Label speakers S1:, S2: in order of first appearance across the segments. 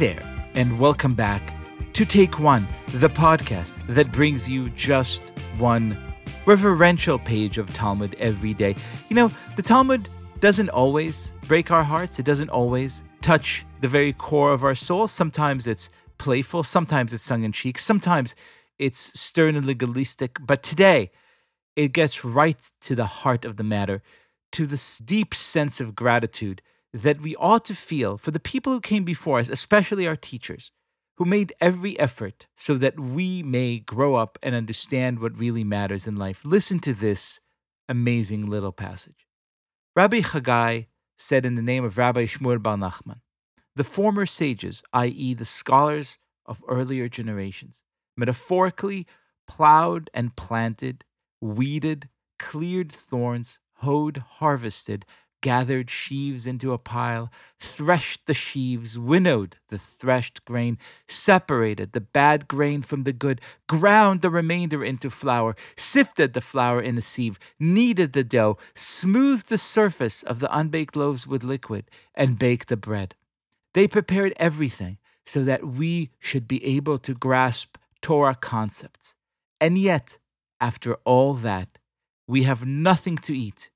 S1: there, and welcome back to Take One, the podcast that brings you just one reverential page of Talmud every day. You know, the Talmud doesn't always break our hearts, it doesn't always touch the very core of our soul. Sometimes it's playful, sometimes it's tongue in cheek, sometimes it's stern and legalistic. But today, it gets right to the heart of the matter, to this deep sense of gratitude that we ought to feel for the people who came before us, especially our teachers, who made every effort so that we may grow up and understand what really matters in life. Listen to this amazing little passage. Rabbi Chagai said in the name of Rabbi Shmuel Bar Nachman, the former sages, i.e., the scholars of earlier generations, metaphorically plowed and planted, weeded, cleared thorns, hoed, harvested, gathered sheaves into a pile, threshed the sheaves, winnowed the threshed grain, separated the bad grain from the good, ground the remainder into flour, sifted the flour in a sieve, kneaded the dough, smoothed the surface of the unbaked loaves with liquid, and baked the bread. They prepared everything so that we should be able to grasp Torah concepts. And yet, after all that, we have nothing to eat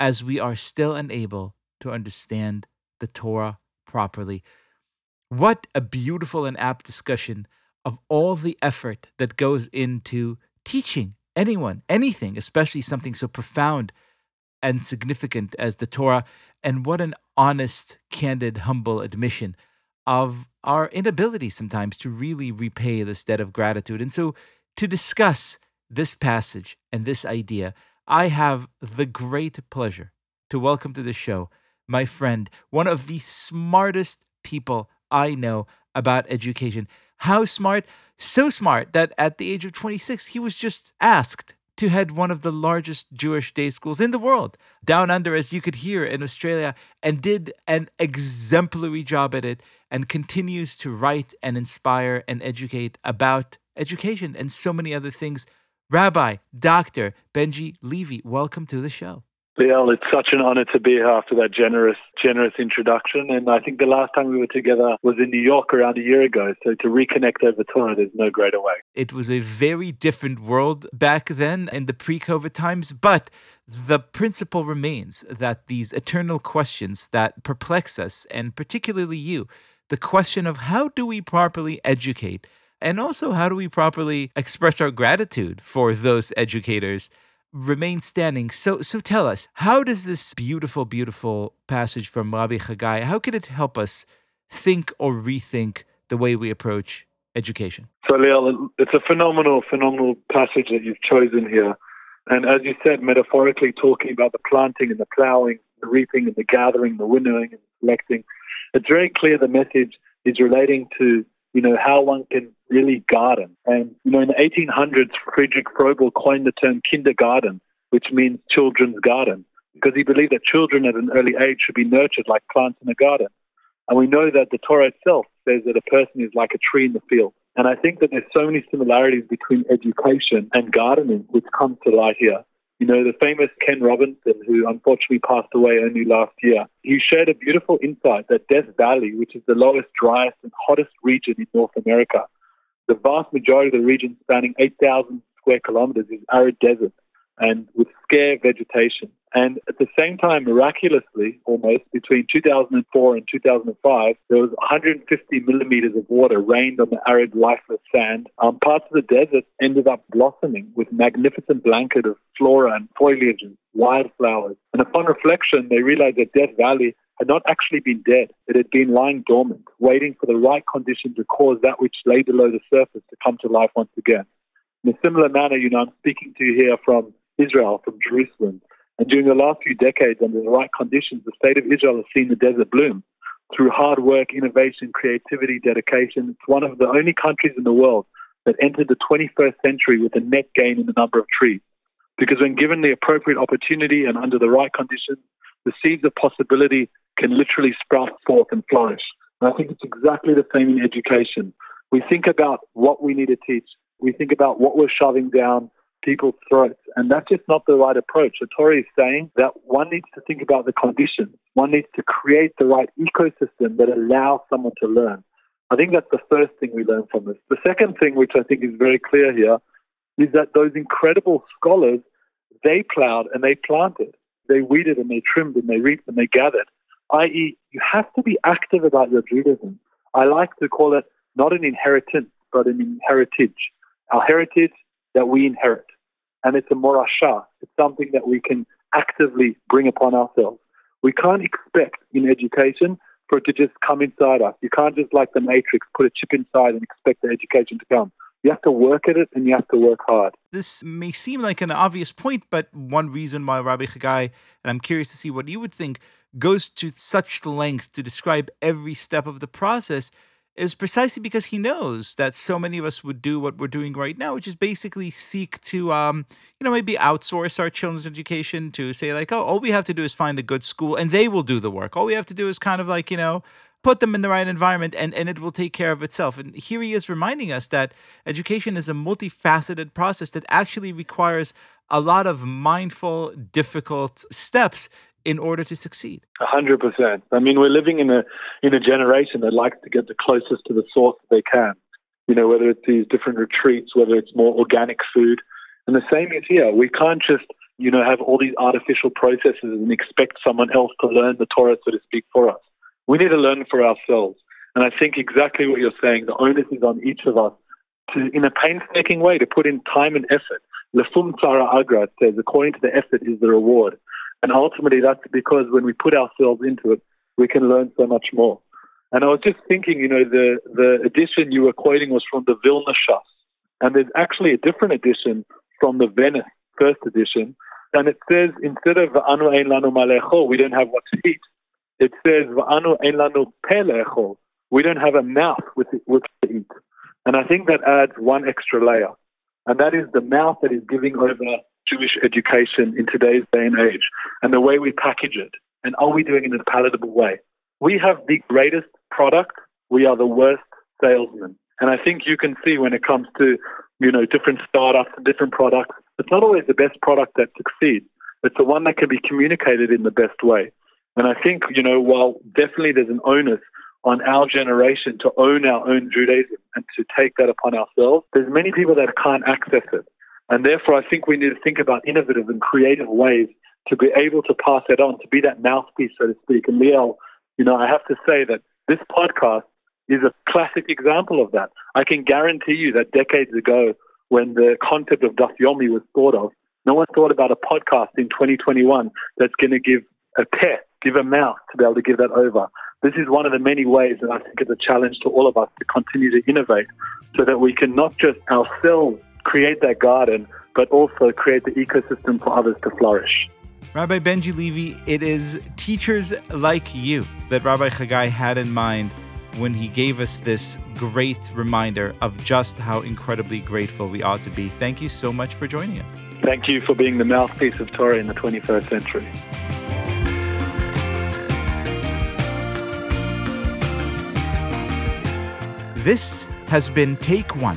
S1: as we are still unable to understand the Torah properly. What a beautiful and apt discussion of all the effort that goes into teaching anyone anything, especially something so profound and significant as the Torah. And what an honest, candid, humble admission of our inability sometimes to really repay this debt of gratitude. And so, to discuss this passage and this idea, I have the great pleasure to welcome to the show my friend, one of the smartest people I know about education. How smart? So smart that at the age of 26, he was just asked to head one of the largest Jewish day schools in the world, down under, as you could hear in Australia, and did an exemplary job at it and continues to write and inspire and educate about education and so many other things. Rabbi, Dr. Benji Levy, welcome to the show.
S2: Liel, it's such an honor to be here after that generous, generous introduction. And I think the last time we were together was in New York around a year ago. So to reconnect over Torah, there's no greater way.
S1: It was a very different world back then in the pre COVID times, but the principle remains that these eternal questions that perplex us, and particularly you, the question of how do we properly educate, and also how do we properly express our gratitude for those educators remain standing. So, so tell us, how does this beautiful, beautiful passage from Rabbi Chagai, how can it help us think or rethink the way we approach education?
S2: So, Liel, it's a phenomenal, phenomenal passage that you've chosen here. And as you said, metaphorically talking about the planting and the plowing, the reaping and the gathering, the winnowing and selecting, it's very clear the message is relating to you know, how one can really garden. And, you know, in the 1800s, Friedrich Froebel coined the term kindergarten, which means children's garden, because he believed that children at an early age should be nurtured like plants in a garden. And we know that the Torah itself says that a person is like a tree in the field. And I think that there's so many similarities between education and gardening, which comes to light here. You know, the famous Ken Robinson, who unfortunately passed away only last year, he shared a beautiful insight that Death Valley, which is the lowest, driest, and hottest region in North America, the vast majority of the region spanning 8,000 square kilometers is arid desert and with scare vegetation. And at the same time, miraculously, almost between 2004 and 2005, there was 150 millimeters of water rained on the arid, lifeless sand. Um, parts of the desert ended up blossoming with magnificent blanket of flora and foliage and wildflowers. And upon reflection, they realized that Death Valley had not actually been dead. It had been lying dormant, waiting for the right conditions to cause that which lay below the surface to come to life once again. In a similar manner, you know, I'm speaking to you here from Israel, from Jerusalem. And during the last few decades, under the right conditions, the state of Israel has seen the desert bloom. Through hard work, innovation, creativity, dedication, it's one of the only countries in the world that entered the 21st century with a net gain in the number of trees. Because when given the appropriate opportunity and under the right conditions, the seeds of possibility can literally sprout forth and flourish. And I think it's exactly the same in education. We think about what we need to teach. We think about what we're shoving down people's throats. And that's just not the right approach. The Torah is saying that one needs to think about the conditions. One needs to create the right ecosystem that allows someone to learn. I think that's the first thing we learn from this. The second thing, which I think is very clear here, is that those incredible scholars, they plowed and they planted. They weeded and they trimmed and they reaped and they gathered. I.e., you have to be active about your Judaism. I like to call it not an inheritance, but an inheritage. Our heritage that we inherit. And it's a morasha. It's something that we can actively bring upon ourselves. We can't expect in education for it to just come inside us. You can't just like the matrix put a chip inside and expect the education to come. You have to work at it and you have to work hard.
S1: This may seem like an obvious point, but one reason why Rabbi Chagai, and I'm curious to see what you would think, goes to such length to describe every step of the process is precisely because he knows that so many of us would do what we're doing right now, which is basically seek to, um, you know, maybe outsource our children's education to say, like, oh, all we have to do is find a good school and they will do the work. All we have to do is kind of like, you know, put them in the right environment and, and it will take care of itself. And here he is reminding us that education is a multifaceted process that actually requires a lot of mindful, difficult steps in order to succeed.
S2: A hundred percent. I mean, we're living in a in a generation that likes to get the closest to the source that they can. You know, whether it's these different retreats, whether it's more organic food, and the same is here. We can't just you know have all these artificial processes and expect someone else to learn the Torah, so to speak, for us. We need to learn for ourselves. And I think exactly what you're saying. The onus is on each of us to, in a painstaking way, to put in time and effort. Lefum Tzara Agra says, according to the effort is the reward. And ultimately, that's because when we put ourselves into it, we can learn so much more. And I was just thinking, you know, the, the edition you were quoting was from the Vilna Shas. And there's actually a different edition from the Venice first edition. And it says, instead of Va'anu ein lanu malecho, we don't have what to eat. It says, Va'anu ein lanu pelecho, we don't have a mouth with, with to eat. And I think that adds one extra layer. And that is the mouth that is giving over Jewish education in today's day and age and the way we package it. And are we doing it in a palatable way? We have the greatest product. We are the worst salesmen. And I think you can see when it comes to, you know, different startups and different products, it's not always the best product that succeeds. It's the one that can be communicated in the best way. And I think, you know, while definitely there's an onus on our generation to own our own Judaism and to take that upon ourselves, there's many people that can't access it. And therefore, I think we need to think about innovative and creative ways to be able to pass it on, to be that mouthpiece, so to speak. And Liel, you know, I have to say that this podcast is a classic example of that. I can guarantee you that decades ago, when the concept of Daf Yomi was thought of, no one thought about a podcast in 2021 that's going to give a pet, give a mouth to be able to give that over. This is one of the many ways, and I think it's a challenge to all of us to continue to innovate so that we can not just ourselves create that garden, but also create the ecosystem for others to flourish.
S1: Rabbi Benji Levy, it is teachers like you that Rabbi Chagai had in mind when he gave us this great reminder of just how incredibly grateful we ought to be. Thank you so much for joining us.
S2: Thank you for being the mouthpiece of Torah in the 21st century.
S1: This has been Take One